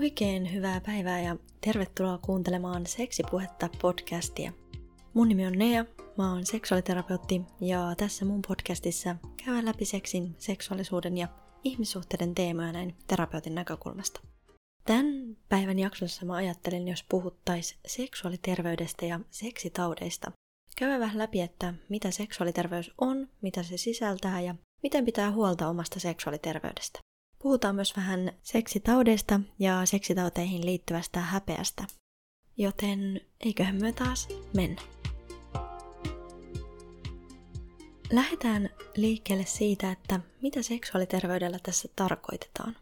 Oikein hyvää päivää ja tervetuloa kuuntelemaan Seksipuhetta podcastia. Mun nimi on Nea, mä oon seksuaaliterapeutti ja tässä mun podcastissa käydään läpi seksin, seksuaalisuuden ja ihmissuhteiden teemoja näin terapeutin näkökulmasta. Tämän päivän jaksossa mä ajattelin, jos puhuttais seksuaaliterveydestä ja seksitaudeista. Käydään vähän läpi, että mitä seksuaaliterveys on, mitä se sisältää ja miten pitää huolta omasta seksuaaliterveydestä. Puhutaan myös vähän seksitaudeista ja seksitauteihin liittyvästä häpeästä. Joten eiköhän me taas mennä. Lähdetään liikkeelle siitä, että mitä seksuaaliterveydellä tässä tarkoitetaan.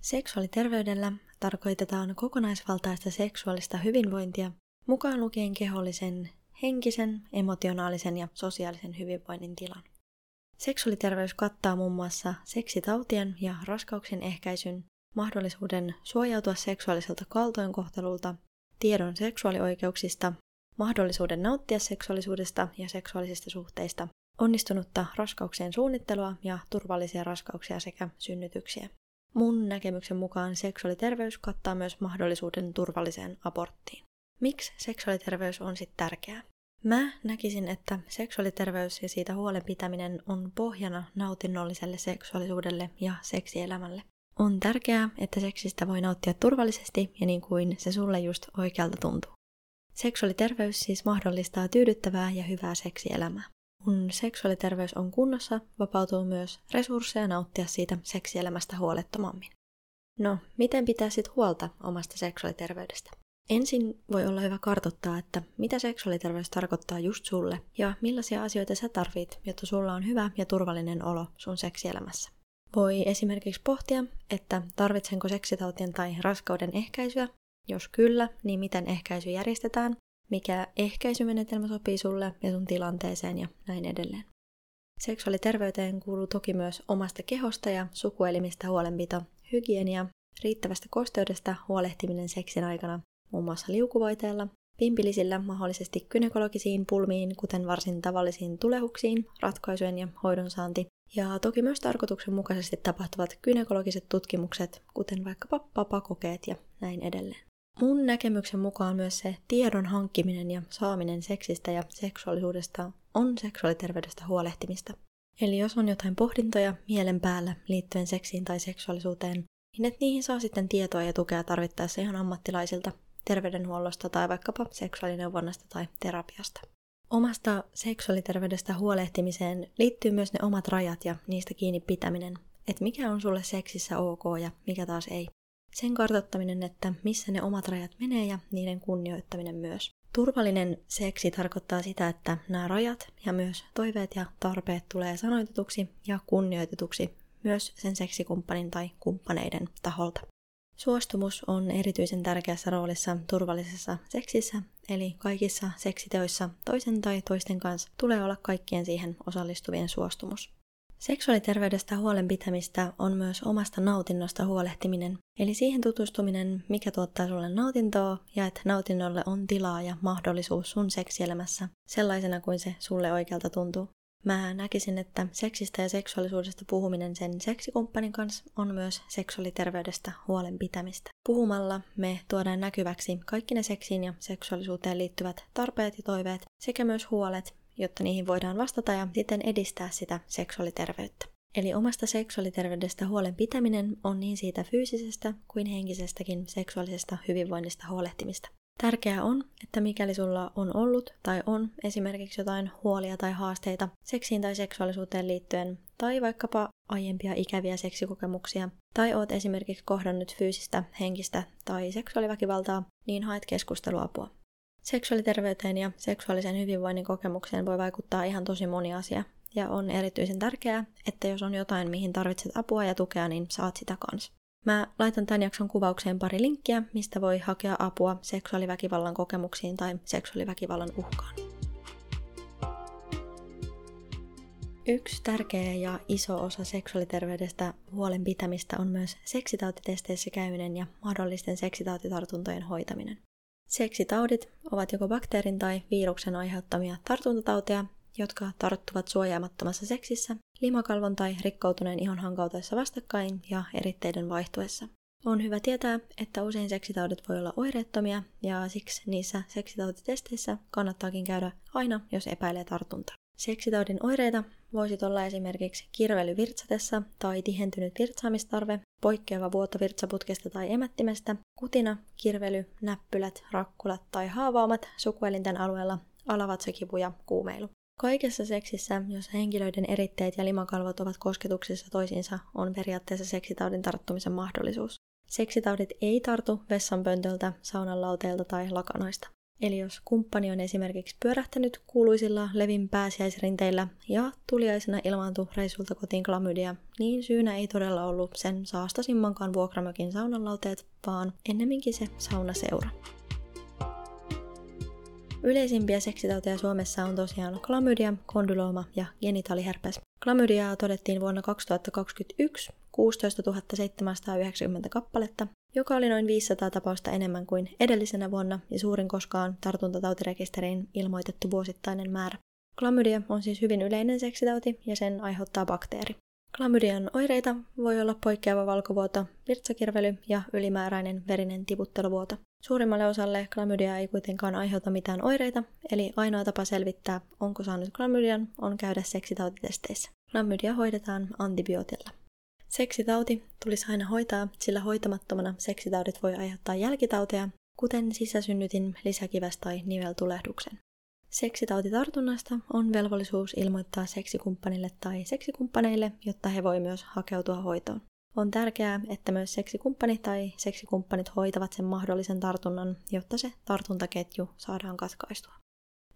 Seksuaaliterveydellä tarkoitetaan kokonaisvaltaista seksuaalista hyvinvointia, mukaan lukien kehollisen, henkisen, emotionaalisen ja sosiaalisen hyvinvoinnin tilan. Seksuaaliterveys kattaa muun muassa seksitautien ja raskauksien ehkäisyn, mahdollisuuden suojautua seksuaaliselta kaltoinkohtelulta, tiedon seksuaalioikeuksista, mahdollisuuden nauttia seksuaalisuudesta ja seksuaalisista suhteista, onnistunutta raskauksien suunnittelua ja turvallisia raskauksia sekä synnytyksiä. Mun näkemyksen mukaan seksuaaliterveys kattaa myös mahdollisuuden turvalliseen aborttiin. Miksi seksuaaliterveys on sitten tärkeää? Mä näkisin, että seksuaaliterveys ja siitä huolen pitäminen on pohjana nautinnolliselle seksuaalisuudelle ja seksielämälle. On tärkeää, että seksistä voi nauttia turvallisesti ja niin kuin se sulle just oikealta tuntuu. Seksuaaliterveys siis mahdollistaa tyydyttävää ja hyvää seksielämää. Kun seksuaaliterveys on kunnossa, vapautuu myös resursseja nauttia siitä seksielämästä huolettomammin. No, miten pitää sitten huolta omasta seksuaaliterveydestä? Ensin voi olla hyvä kartoittaa, että mitä seksuaaliterveys tarkoittaa just sulle ja millaisia asioita sä tarvit, jotta sulla on hyvä ja turvallinen olo sun seksielämässä. Voi esimerkiksi pohtia, että tarvitsenko seksitautien tai raskauden ehkäisyä. Jos kyllä, niin miten ehkäisy järjestetään, mikä ehkäisymenetelmä sopii sulle ja sun tilanteeseen ja näin edelleen. Seksuaaliterveyteen kuuluu toki myös omasta kehosta ja sukuelimistä huolenpito, hygienia, riittävästä kosteudesta huolehtiminen seksin aikana muun muassa liukuvoiteella, pimpilisillä mahdollisesti kynekologisiin pulmiin, kuten varsin tavallisiin tulehuksiin, ratkaisujen ja hoidon saanti, ja toki myös tarkoituksenmukaisesti tapahtuvat kynekologiset tutkimukset, kuten vaikkapa papakokeet ja näin edelleen. Mun näkemyksen mukaan myös se tiedon hankkiminen ja saaminen seksistä ja seksuaalisuudesta on seksuaaliterveydestä huolehtimista. Eli jos on jotain pohdintoja mielen päällä liittyen seksiin tai seksuaalisuuteen, niin että niihin saa sitten tietoa ja tukea tarvittaessa ihan ammattilaisilta, terveydenhuollosta tai vaikkapa seksuaalineuvonnasta tai terapiasta. Omasta seksuaaliterveydestä huolehtimiseen liittyy myös ne omat rajat ja niistä kiinni pitäminen, että mikä on sulle seksissä ok ja mikä taas ei. Sen kartoittaminen, että missä ne omat rajat menee ja niiden kunnioittaminen myös. Turvallinen seksi tarkoittaa sitä, että nämä rajat ja myös toiveet ja tarpeet tulee sanoitetuksi ja kunnioitetuksi myös sen seksikumppanin tai kumppaneiden taholta. Suostumus on erityisen tärkeässä roolissa turvallisessa seksissä, eli kaikissa seksiteoissa toisen tai toisten kanssa tulee olla kaikkien siihen osallistuvien suostumus. Seksuaaliterveydestä huolen pitämistä on myös omasta nautinnosta huolehtiminen, eli siihen tutustuminen, mikä tuottaa sulle nautintoa ja että nautinnolle on tilaa ja mahdollisuus sun seksielämässä sellaisena kuin se sulle oikealta tuntuu. Mä näkisin, että seksistä ja seksuaalisuudesta puhuminen sen seksikumppanin kanssa on myös seksuaaliterveydestä huolen pitämistä. Puhumalla me tuodaan näkyväksi kaikki ne seksiin ja seksuaalisuuteen liittyvät tarpeet ja toiveet sekä myös huolet, jotta niihin voidaan vastata ja sitten edistää sitä seksuaaliterveyttä. Eli omasta seksuaaliterveydestä huolen pitäminen on niin siitä fyysisestä kuin henkisestäkin seksuaalisesta hyvinvoinnista huolehtimista. Tärkeää on, että mikäli sulla on ollut tai on esimerkiksi jotain huolia tai haasteita seksiin tai seksuaalisuuteen liittyen, tai vaikkapa aiempia ikäviä seksikokemuksia, tai oot esimerkiksi kohdannut fyysistä, henkistä tai seksuaaliväkivaltaa, niin haet keskusteluapua. Seksuaaliterveyteen ja seksuaalisen hyvinvoinnin kokemukseen voi vaikuttaa ihan tosi moni asia, ja on erityisen tärkeää, että jos on jotain, mihin tarvitset apua ja tukea, niin saat sitä kanssa. Mä laitan tämän jakson kuvaukseen pari linkkiä, mistä voi hakea apua seksuaaliväkivallan kokemuksiin tai seksuaaliväkivallan uhkaan. Yksi tärkeä ja iso osa seksuaaliterveydestä huolen pitämistä on myös seksitautitesteissä käyminen ja mahdollisten seksitautitartuntojen hoitaminen. Seksitaudit ovat joko bakteerin tai viruksen aiheuttamia tartuntatauteja, jotka tarttuvat suojaamattomassa seksissä, limakalvon tai rikkoutuneen ihon hankautuessa vastakkain ja eritteiden vaihtuessa. On hyvä tietää, että usein seksitaudit voi olla oireettomia ja siksi niissä seksitautitesteissä kannattaakin käydä aina, jos epäilee tartuntaa. Seksitaudin oireita voisit olla esimerkiksi kirvely virtsatessa tai tihentynyt virtsaamistarve, poikkeava vuoto virtsaputkesta tai emättimestä, kutina, kirvely, näppylät, rakkulat tai haavaumat sukuelinten alueella, alavatsakipu ja kuumeilu. Kaikessa seksissä, jos henkilöiden eritteet ja limakalvot ovat kosketuksissa toisiinsa, on periaatteessa seksitaudin tarttumisen mahdollisuus. Seksitaudit ei tartu vessanpöntöltä, saunan lauteelta tai lakanoista. Eli jos kumppani on esimerkiksi pyörähtänyt kuuluisilla levin pääsiäisrinteillä ja tuliaisena ilmaantui reissulta kotiin klamydia, niin syynä ei todella ollut sen saastasimmankaan vuokramökin saunanlauteet, vaan ennemminkin se saunaseura. Yleisimpiä seksitauteja Suomessa on tosiaan klamydia, kondylooma ja genitaaliherpes. Klamydiaa todettiin vuonna 2021 16 790 kappaletta, joka oli noin 500 tapausta enemmän kuin edellisenä vuonna ja suurin koskaan tartuntatautirekisteriin ilmoitettu vuosittainen määrä. Klamydia on siis hyvin yleinen seksitauti ja sen aiheuttaa bakteeri. Klamydian oireita voi olla poikkeava valkovuoto, virtsakirvely ja ylimääräinen verinen tiputteluvuoto. Suurimmalle osalle klamydia ei kuitenkaan aiheuta mitään oireita, eli ainoa tapa selvittää, onko saanut klamydian, on käydä seksitautitesteissä. Klamydia hoidetaan antibiootilla. Seksitauti tulisi aina hoitaa, sillä hoitamattomana seksitaudit voi aiheuttaa jälkitauteja, kuten sisäsynnytin, lisäkiväs tai niveltulehduksen. Seksitautitartunnasta on velvollisuus ilmoittaa seksikumppanille tai seksikumppaneille, jotta he voi myös hakeutua hoitoon. On tärkeää, että myös seksikumppani tai seksikumppanit hoitavat sen mahdollisen tartunnan, jotta se tartuntaketju saadaan katkaistua.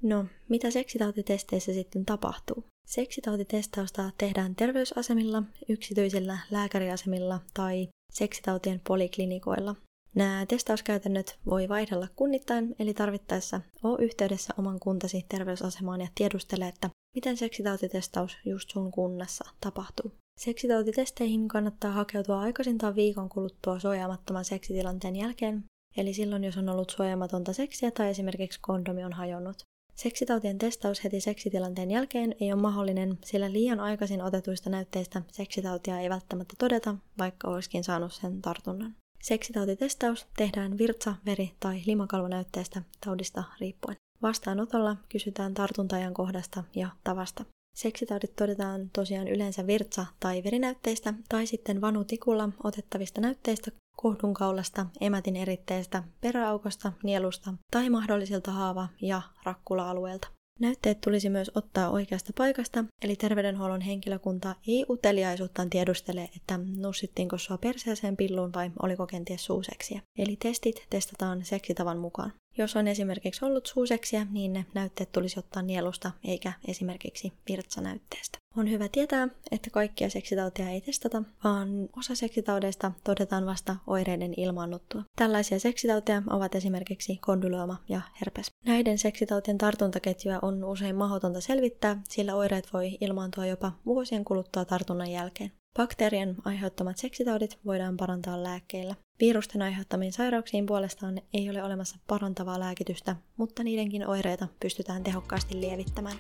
No, mitä seksitautitesteissä sitten tapahtuu? Seksitautitestausta tehdään terveysasemilla, yksityisillä lääkäriasemilla tai seksitautien poliklinikoilla. Nämä testauskäytännöt voi vaihdella kunnittain, eli tarvittaessa ole yhteydessä oman kuntasi terveysasemaan ja tiedustele, että miten seksitautitestaus just sun kunnassa tapahtuu. Seksitautitesteihin kannattaa hakeutua aikaisintaan viikon kuluttua suojaamattoman seksitilanteen jälkeen, eli silloin jos on ollut suojaamatonta seksiä tai esimerkiksi kondomi on hajonnut. Seksitautien testaus heti seksitilanteen jälkeen ei ole mahdollinen, sillä liian aikaisin otetuista näytteistä seksitautia ei välttämättä todeta, vaikka olisikin saanut sen tartunnan. Seksitautitestaus tehdään virtsa-, veri- tai limakalvonäytteestä taudista riippuen. Vastaanotolla kysytään tartuntajan kohdasta ja tavasta. Seksitaudit todetaan tosiaan yleensä virtsa- tai verinäytteistä tai sitten vanutikulla otettavista näytteistä kohdunkaulasta, emätin eritteestä, peräaukosta, nielusta tai mahdollisilta haava- ja rakkula-alueelta. Näytteet tulisi myös ottaa oikeasta paikasta, eli terveydenhuollon henkilökunta ei uteliaisuuttaan tiedustele, että nussittiinko sua perseeseen pilluun vai oliko kenties suuseksiä. Eli testit testataan seksitavan mukaan. Jos on esimerkiksi ollut suuseksiä, niin ne näytteet tulisi ottaa nielusta eikä esimerkiksi virtsanäytteestä. On hyvä tietää, että kaikkia seksitautia ei testata, vaan osa seksitaudeista todetaan vasta oireiden ilmaannuttua. Tällaisia seksitauteja ovat esimerkiksi kondylooma ja herpes. Näiden seksitautien tartuntaketjuja on usein mahdotonta selvittää, sillä oireet voi ilmaantua jopa vuosien kuluttua tartunnan jälkeen. Bakteerien aiheuttamat seksitaudit voidaan parantaa lääkkeillä. Virusten aiheuttamiin sairauksiin puolestaan ei ole olemassa parantavaa lääkitystä, mutta niidenkin oireita pystytään tehokkaasti lievittämään.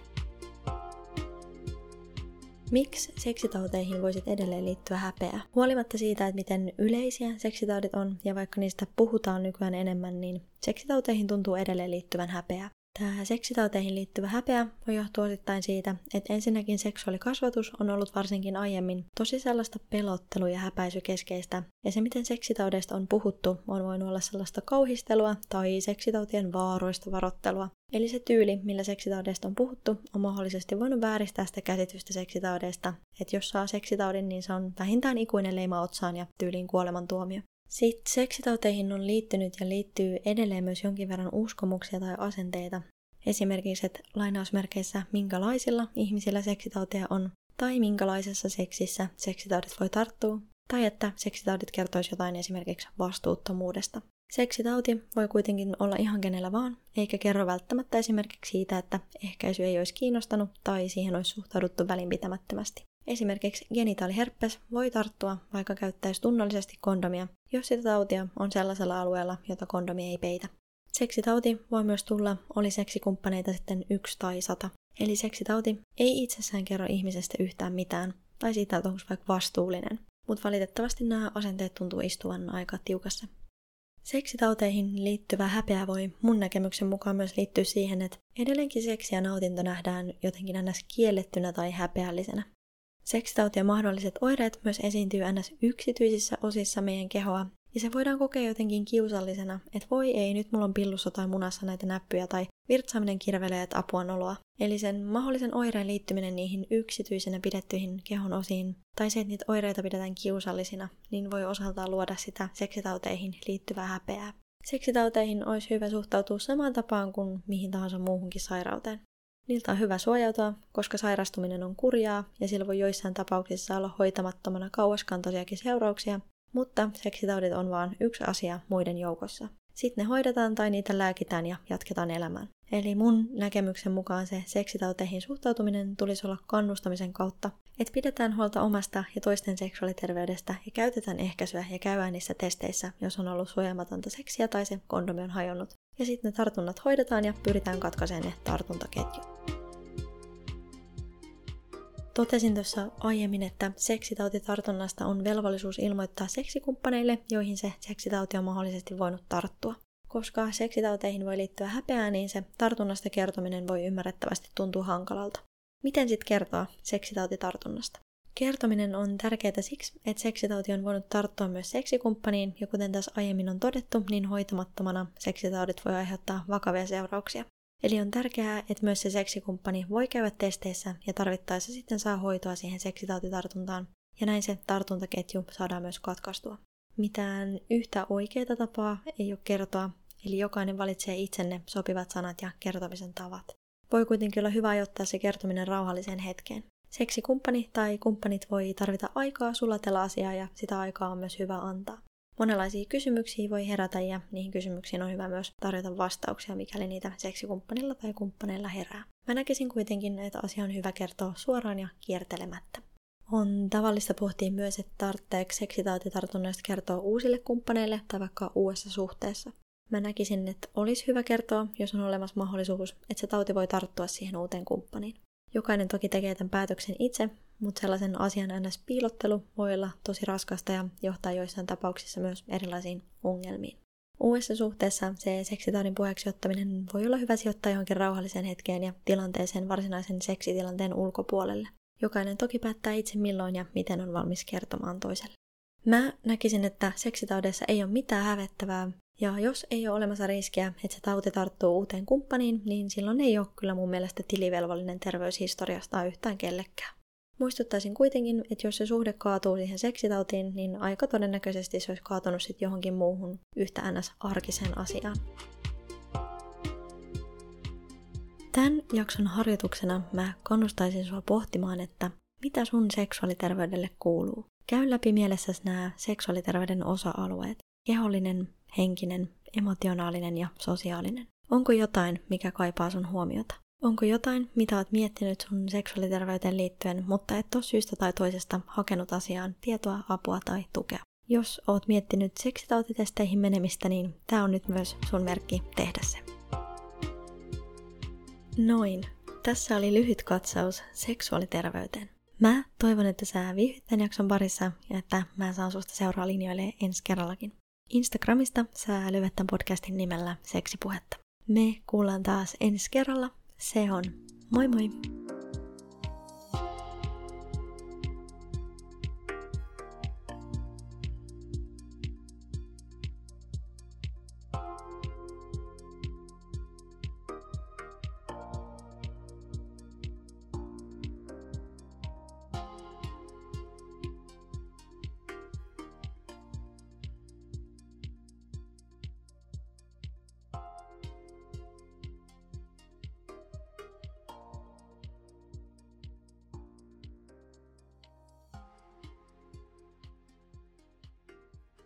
Miksi seksitauteihin voisit edelleen liittyä häpeä? Huolimatta siitä, että miten yleisiä seksitaudit on ja vaikka niistä puhutaan nykyään enemmän, niin seksitauteihin tuntuu edelleen liittyvän häpeä. Tämä seksitauteihin liittyvä häpeä voi johtua osittain siitä, että ensinnäkin seksuaalikasvatus on ollut varsinkin aiemmin tosi sellaista pelottelu- ja häpäisykeskeistä, ja se miten seksitaudeista on puhuttu on voinut olla sellaista kauhistelua tai seksitautien vaaroista varottelua. Eli se tyyli, millä seksitaudeista on puhuttu, on mahdollisesti voinut vääristää sitä käsitystä seksitaudeista, että jos saa seksitaudin, niin se on vähintään ikuinen leima otsaan ja tyyliin kuolemantuomio. Sitten seksitauteihin on liittynyt ja liittyy edelleen myös jonkin verran uskomuksia tai asenteita. Esimerkiksi, että lainausmerkeissä minkälaisilla ihmisillä seksitauteja on, tai minkälaisessa seksissä seksitaudit voi tarttua, tai että seksitaudit kertoisi jotain esimerkiksi vastuuttomuudesta. Seksitauti voi kuitenkin olla ihan kenellä vaan, eikä kerro välttämättä esimerkiksi siitä, että ehkäisy ei olisi kiinnostanut tai siihen olisi suhtauduttu välinpitämättömästi. Esimerkiksi genitaaliherpes voi tarttua, vaikka käyttäisi tunnollisesti kondomia, jos sitä tautia on sellaisella alueella, jota kondomi ei peitä. Seksitauti voi myös tulla, oli seksikumppaneita sitten yksi tai sata. Eli seksitauti ei itsessään kerro ihmisestä yhtään mitään, tai siitä, että onko vaikka vastuullinen. mutta valitettavasti nämä asenteet tuntuu istuvan aika tiukassa. Seksitauteihin liittyvä häpeä voi mun näkemyksen mukaan myös liittyä siihen, että edelleenkin seksi ja nautinto nähdään jotenkin ns. kiellettynä tai häpeällisenä. Seksitautien mahdolliset oireet myös esiintyy ns. yksityisissä osissa meidän kehoa, ja se voidaan kokea jotenkin kiusallisena, että voi ei, nyt mulla on pillussa tai munassa näitä näppyjä, tai virtsaaminen kirvelee, että apua noloa. Eli sen mahdollisen oireen liittyminen niihin yksityisenä pidettyihin kehon osiin, tai se, että niitä oireita pidetään kiusallisina, niin voi osaltaan luoda sitä seksitauteihin liittyvää häpeää. Seksitauteihin olisi hyvä suhtautua samaan tapaan kuin mihin tahansa muuhunkin sairauteen. Niiltä on hyvä suojautua, koska sairastuminen on kurjaa ja sillä voi joissain tapauksissa olla hoitamattomana kauaskantoisiakin seurauksia, mutta seksitaudit on vain yksi asia muiden joukossa. Sitten ne hoidetaan tai niitä lääkitään ja jatketaan elämään. Eli mun näkemyksen mukaan se seksitauteihin suhtautuminen tulisi olla kannustamisen kautta, että pidetään huolta omasta ja toisten seksuaaliterveydestä ja käytetään ehkäisyä ja käydään niissä testeissä, jos on ollut suojaamatonta seksiä tai se kondomi on hajonnut. Ja sitten ne tartunnat hoidetaan ja pyritään katkaisemaan ne tartuntaketjut. Totesin tuossa aiemmin, että seksitautitartunnasta on velvollisuus ilmoittaa seksikumppaneille, joihin se seksitauti on mahdollisesti voinut tarttua. Koska seksitauteihin voi liittyä häpeää, niin se tartunnasta kertominen voi ymmärrettävästi tuntua hankalalta. Miten sitten kertoa seksitautitartunnasta? Kertominen on tärkeää siksi, että seksitauti on voinut tarttua myös seksikumppaniin, ja kuten tässä aiemmin on todettu, niin hoitamattomana seksitaudit voi aiheuttaa vakavia seurauksia. Eli on tärkeää, että myös se seksikumppani voi käydä testeissä ja tarvittaessa sitten saa hoitoa siihen seksitautitartuntaan, ja näin se tartuntaketju saadaan myös katkaistua. Mitään yhtä oikeaa tapaa ei ole kertoa, eli jokainen valitsee itsenne sopivat sanat ja kertomisen tavat. Voi kuitenkin olla hyvä ajoittaa se kertominen rauhalliseen hetkeen. Seksikumppani tai kumppanit voi tarvita aikaa sulatella asiaa ja sitä aikaa on myös hyvä antaa. Monenlaisia kysymyksiä voi herätä ja niihin kysymyksiin on hyvä myös tarjota vastauksia, mikäli niitä seksikumppanilla tai kumppaneilla herää. Mä näkisin kuitenkin, että asia on hyvä kertoa suoraan ja kiertelemättä. On tavallista pohtia myös, että tarvitseeko seksitautitartunnoista kertoa uusille kumppaneille tai vaikka uudessa suhteessa. Mä näkisin, että olisi hyvä kertoa, jos on olemassa mahdollisuus, että se tauti voi tarttua siihen uuteen kumppaniin. Jokainen toki tekee tämän päätöksen itse, mutta sellaisen asian ns. piilottelu voi olla tosi raskasta ja johtaa joissain tapauksissa myös erilaisiin ongelmiin. Uudessa suhteessa se seksitaudin puheeksi ottaminen voi olla hyvä sijoittaa johonkin rauhalliseen hetkeen ja tilanteeseen varsinaisen seksitilanteen ulkopuolelle. Jokainen toki päättää itse milloin ja miten on valmis kertomaan toiselle. Mä näkisin, että seksitaudeissa ei ole mitään hävettävää, ja jos ei ole olemassa riskiä, että se tauti tarttuu uuteen kumppaniin, niin silloin ei ole kyllä mun mielestä tilivelvollinen terveyshistoriasta yhtään kellekään. Muistuttaisin kuitenkin, että jos se suhde kaatuu siihen seksitautiin, niin aika todennäköisesti se olisi kaatunut sitten johonkin muuhun yhtä ns. arkiseen asiaan. Tämän jakson harjoituksena mä kannustaisin sua pohtimaan, että mitä sun seksuaaliterveydelle kuuluu. Käy läpi mielessäsi nämä seksuaaliterveyden osa-alueet. Kehollinen, henkinen, emotionaalinen ja sosiaalinen. Onko jotain, mikä kaipaa sun huomiota? Onko jotain, mitä oot miettinyt sun seksuaaliterveyteen liittyen, mutta et ole syystä tai toisesta hakenut asiaan tietoa, apua tai tukea? Jos oot miettinyt seksitautitesteihin menemistä, niin tää on nyt myös sun merkki tehdä se. Noin. Tässä oli lyhyt katsaus seksuaaliterveyteen. Mä toivon, että sä viihdyt tämän jakson parissa ja että mä saan susta seuraa linjoille ensi kerrallakin. Instagramista sä löydät tämän podcastin nimellä Seksipuhetta. Me kuullaan taas ensi kerralla. Se on moi moi!